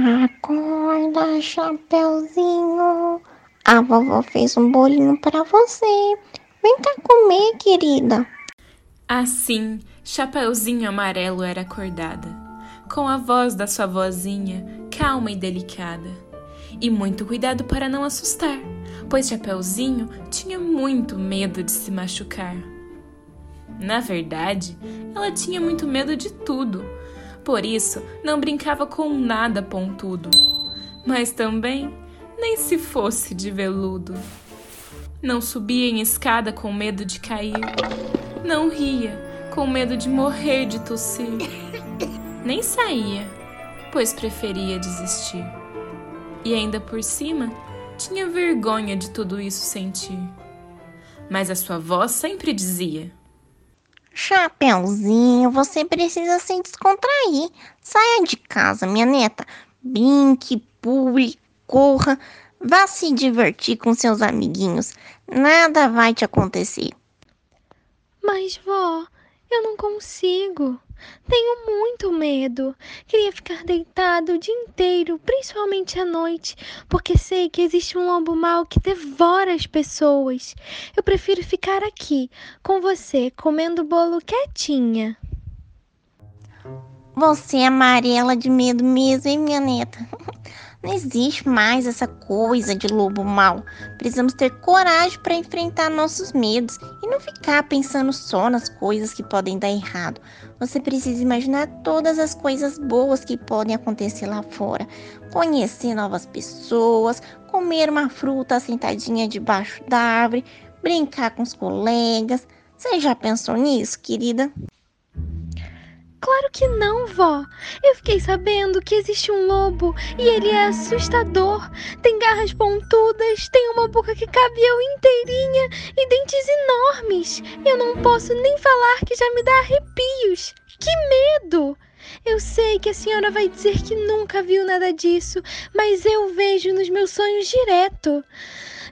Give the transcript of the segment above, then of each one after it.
Acorda, Chapeuzinho. A vovó fez um bolinho para você. Vem cá comer, querida. Assim, Chapeuzinho Amarelo era acordada, com a voz da sua vozinha, calma e delicada. E muito cuidado para não assustar, pois Chapeuzinho tinha muito medo de se machucar. Na verdade, ela tinha muito medo de tudo, por isso não brincava com nada pontudo, mas também nem se fosse de veludo. Não subia em escada com medo de cair, não ria com medo de morrer de tossir, nem saía, pois preferia desistir. E ainda por cima, tinha vergonha de tudo isso sentir. Mas a sua voz sempre dizia: Chapeuzinho, você precisa se descontrair. Saia de casa, minha neta. Brinque, pule, corra. Vá se divertir com seus amiguinhos. Nada vai te acontecer. Mas, vó, eu não consigo. Tenho muito medo. Queria ficar deitado o dia inteiro, principalmente à noite, porque sei que existe um lobo mau que devora as pessoas. Eu prefiro ficar aqui, com você, comendo bolo quietinha. Você é amarela de medo mesmo, hein, minha neta? Não existe mais essa coisa de lobo mau. Precisamos ter coragem para enfrentar nossos medos e não ficar pensando só nas coisas que podem dar errado. Você precisa imaginar todas as coisas boas que podem acontecer lá fora. Conhecer novas pessoas, comer uma fruta sentadinha debaixo da árvore, brincar com os colegas. Você já pensou nisso, querida? Claro que não, vó. Eu fiquei sabendo que existe um lobo e ele é assustador. Tem garras pontudas, tem uma boca que cabe eu inteirinha e dentes enormes. Eu não posso nem falar que já me dá arrepios. Que medo! Eu sei que a senhora vai dizer que nunca viu nada disso, mas eu vejo nos meus sonhos direto.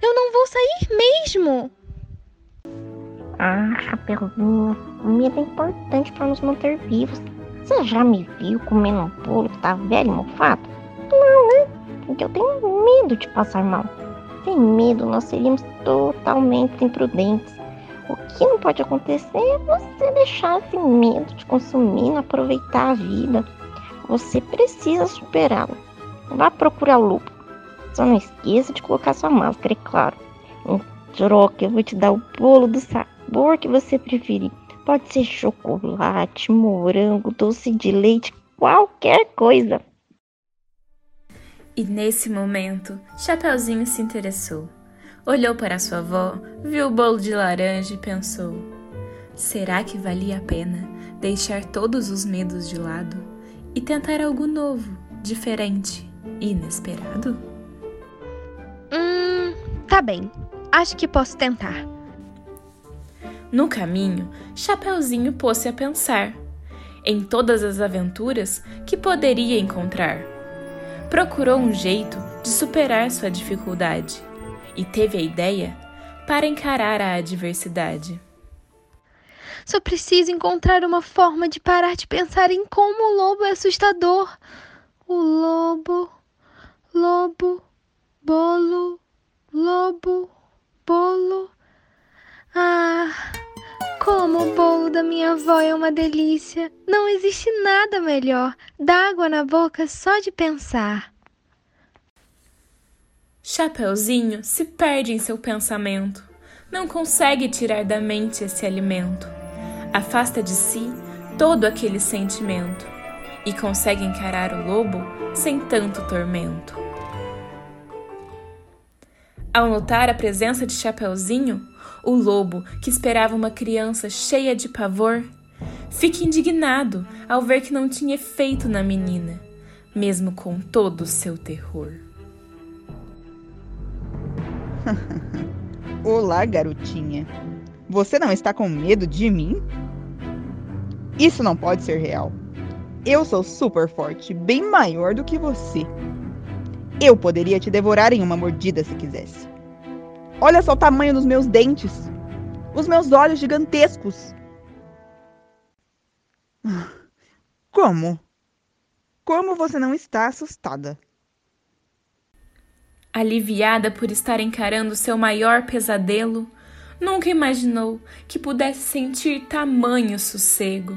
Eu não vou sair mesmo. Ah, Chapeuzinho, comida é importante para nos manter vivos. Você já me viu comendo um bolo que tá velho e mofado? Não, né? Porque eu tenho medo de passar mal. Sem medo, nós seríamos totalmente imprudentes. O que não pode acontecer é você deixar esse medo de consumir e aproveitar a vida. Você precisa superá-lo. Vá procurar lupa. Só não esqueça de colocar sua máscara, é claro. Em troca, eu vou te dar o bolo do sabor que você preferir. Pode ser chocolate, morango, doce de leite, qualquer coisa. E nesse momento, Chapeuzinho se interessou. Olhou para sua avó, viu o bolo de laranja e pensou: será que valia a pena deixar todos os medos de lado e tentar algo novo, diferente e inesperado? Hum, tá bem. Acho que posso tentar. No caminho, Chapeuzinho pôs-se a pensar em todas as aventuras que poderia encontrar. Procurou um jeito de superar sua dificuldade e teve a ideia para encarar a adversidade. Só preciso encontrar uma forma de parar de pensar em como o lobo é assustador. O lobo, lobo, bolo, lobo, bolo. Ah, como o bolo da minha avó é uma delícia. Não existe nada melhor. Dá água na boca só de pensar. Chapeuzinho se perde em seu pensamento. Não consegue tirar da mente esse alimento. Afasta de si todo aquele sentimento e consegue encarar o lobo sem tanto tormento. Ao notar a presença de Chapeuzinho, o lobo, que esperava uma criança cheia de pavor, fica indignado ao ver que não tinha efeito na menina, mesmo com todo o seu terror. Olá, garotinha. Você não está com medo de mim? Isso não pode ser real. Eu sou super forte, bem maior do que você. Eu poderia te devorar em uma mordida se quisesse. Olha só o tamanho dos meus dentes. Os meus olhos gigantescos. Como? Como você não está assustada? Aliviada por estar encarando seu maior pesadelo, nunca imaginou que pudesse sentir tamanho sossego.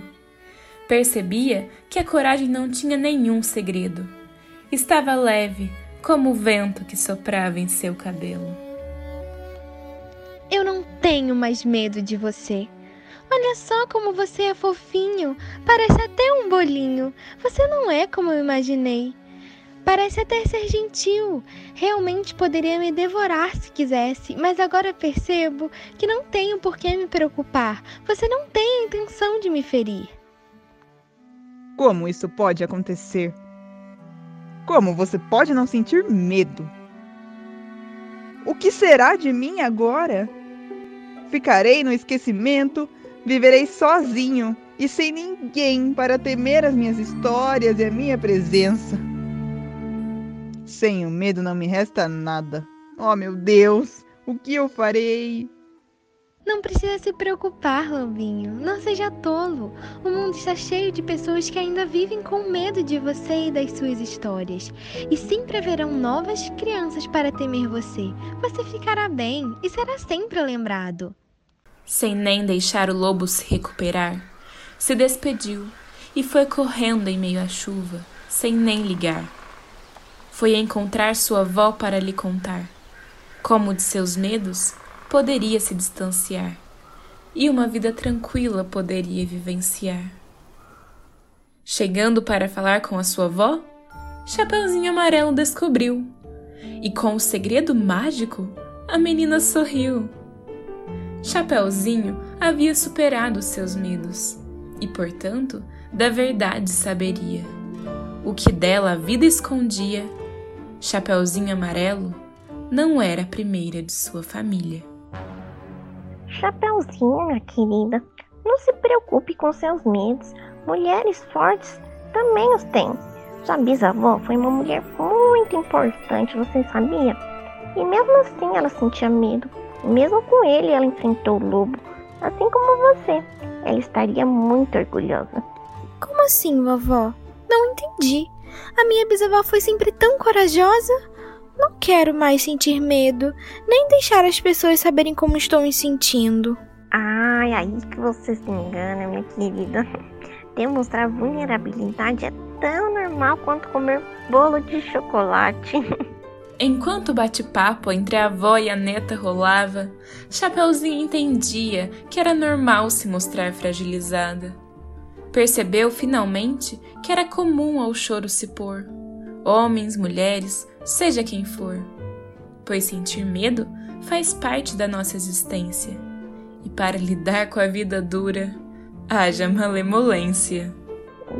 Percebia que a coragem não tinha nenhum segredo. Estava leve, como o vento que soprava em seu cabelo. Eu não tenho mais medo de você. Olha só como você é fofinho. Parece até um bolinho. Você não é como eu imaginei. Parece até ser gentil. Realmente poderia me devorar se quisesse, mas agora percebo que não tenho por que me preocupar. Você não tem a intenção de me ferir. Como isso pode acontecer? Como você pode não sentir medo? O que será de mim agora? Ficarei no esquecimento, viverei sozinho e sem ninguém para temer as minhas histórias e a minha presença. Sem o medo não me resta nada. Oh, meu Deus, o que eu farei? Não precisa se preocupar, Lobinho. Não seja tolo. O mundo está cheio de pessoas que ainda vivem com medo de você e das suas histórias. E sempre haverão novas crianças para temer você. Você ficará bem e será sempre lembrado. Sem nem deixar o lobo se recuperar, se despediu e foi correndo em meio à chuva, sem nem ligar. Foi encontrar sua avó para lhe contar como de seus medos poderia se distanciar e uma vida tranquila poderia vivenciar. Chegando para falar com a sua avó, Chapeuzinho Amarelo descobriu. E com o segredo mágico, a menina sorriu. Chapeuzinho havia superado seus medos e, portanto, da verdade saberia. O que dela a vida escondia, Chapeuzinho Amarelo não era a primeira de sua família. Chapeuzinho, minha querida, não se preocupe com seus medos. Mulheres fortes também os têm. Sua bisavó foi uma mulher muito importante, você sabia? E mesmo assim ela sentia medo. Mesmo com ele ela enfrentou o lobo, assim como você. Ela estaria muito orgulhosa. Como assim, vovó? Não entendi. A minha bisavó foi sempre tão corajosa? Não quero mais sentir medo, nem deixar as pessoas saberem como estou me sentindo. Ai, aí que você se engana, minha querida. Demonstrar vulnerabilidade é tão normal quanto comer bolo de chocolate. Enquanto o bate-papo entre a avó e a neta rolava, Chapeuzinho entendia que era normal se mostrar fragilizada. Percebeu finalmente que era comum ao choro se pôr. Homens, mulheres, seja quem for. Pois sentir medo faz parte da nossa existência. E para lidar com a vida dura, haja malemolência.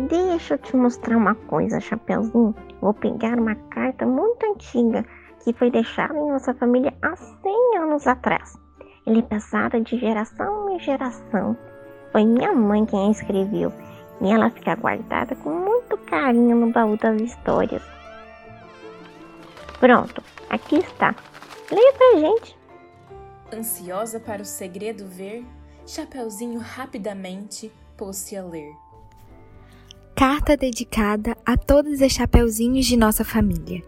Deixa eu te mostrar uma coisa, Chapeuzinho. Vou pegar uma carta muito antiga que foi deixada em nossa família há 100 anos atrás. Ela é passada de geração em geração. Foi minha mãe quem a escreveu e ela fica guardada com muito carinho no baú das histórias. Pronto, aqui está. Leia pra gente. Ansiosa para o segredo ver, Chapeuzinho rapidamente pôs-se a ler. Carta dedicada a todos os chapeuzinhos de nossa família,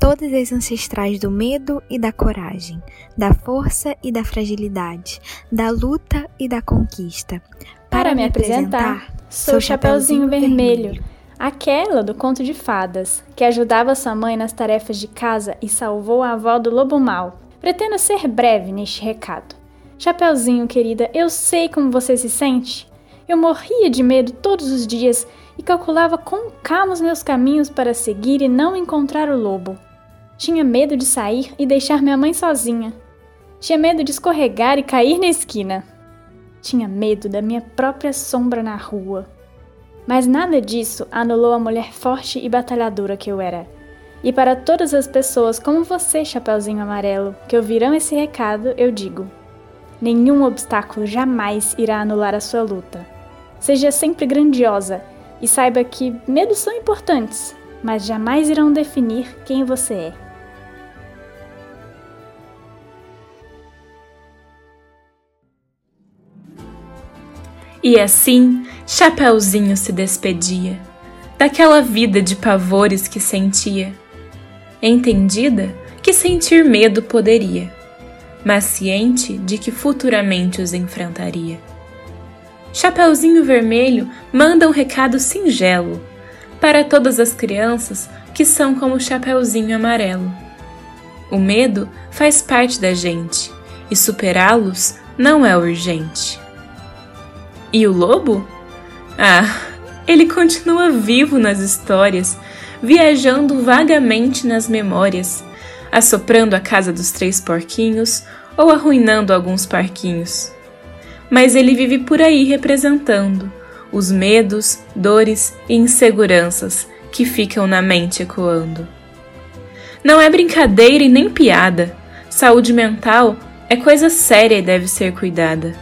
todas as ancestrais do medo e da coragem, da força e da fragilidade, da luta e da conquista. Para, me apresentar, sou Chapeuzinho Vermelho Aquela do conto de fadas, que ajudava sua mãe nas tarefas de casa e salvou a avó do lobo mau. Pretendo ser breve neste recado. Chapeuzinho, querida, eu sei como você se sente. Eu morria de medo todos os dias e calculava com calma os meus caminhos para seguir e não encontrar o lobo. Tinha medo de sair e deixar minha mãe sozinha. Tinha medo de escorregar e cair na esquina. Tinha medo da minha própria sombra na rua. Mas nada disso anulou a mulher forte e batalhadora que eu era. E para todas as pessoas como você, Chapeuzinho Amarelo, que ouvirão esse recado, eu digo: nenhum obstáculo jamais irá anular a sua luta. Seja sempre grandiosa e saiba que medos são importantes, mas jamais irão definir quem você é. E assim, Chapeuzinho se despedia, daquela vida de pavores que sentia. Entendida que sentir medo poderia, mas ciente de que futuramente os enfrentaria. Chapeuzinho Vermelho manda um recado singelo para todas as crianças que são como Chapeuzinho Amarelo. O medo faz parte da gente e superá-los não é urgente. E o lobo? Ah, ele continua vivo nas histórias, viajando vagamente nas memórias, assoprando a casa dos três porquinhos ou arruinando alguns parquinhos mas ele vive por aí representando os medos, dores e inseguranças que ficam na mente ecoando. Não é brincadeira e nem piada. Saúde mental é coisa séria e deve ser cuidada.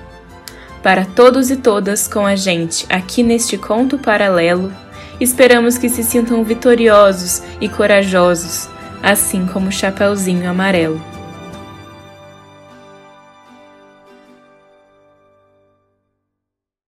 Para todos e todas com a gente aqui neste conto paralelo, esperamos que se sintam vitoriosos e corajosos, assim como o Chapeuzinho Amarelo.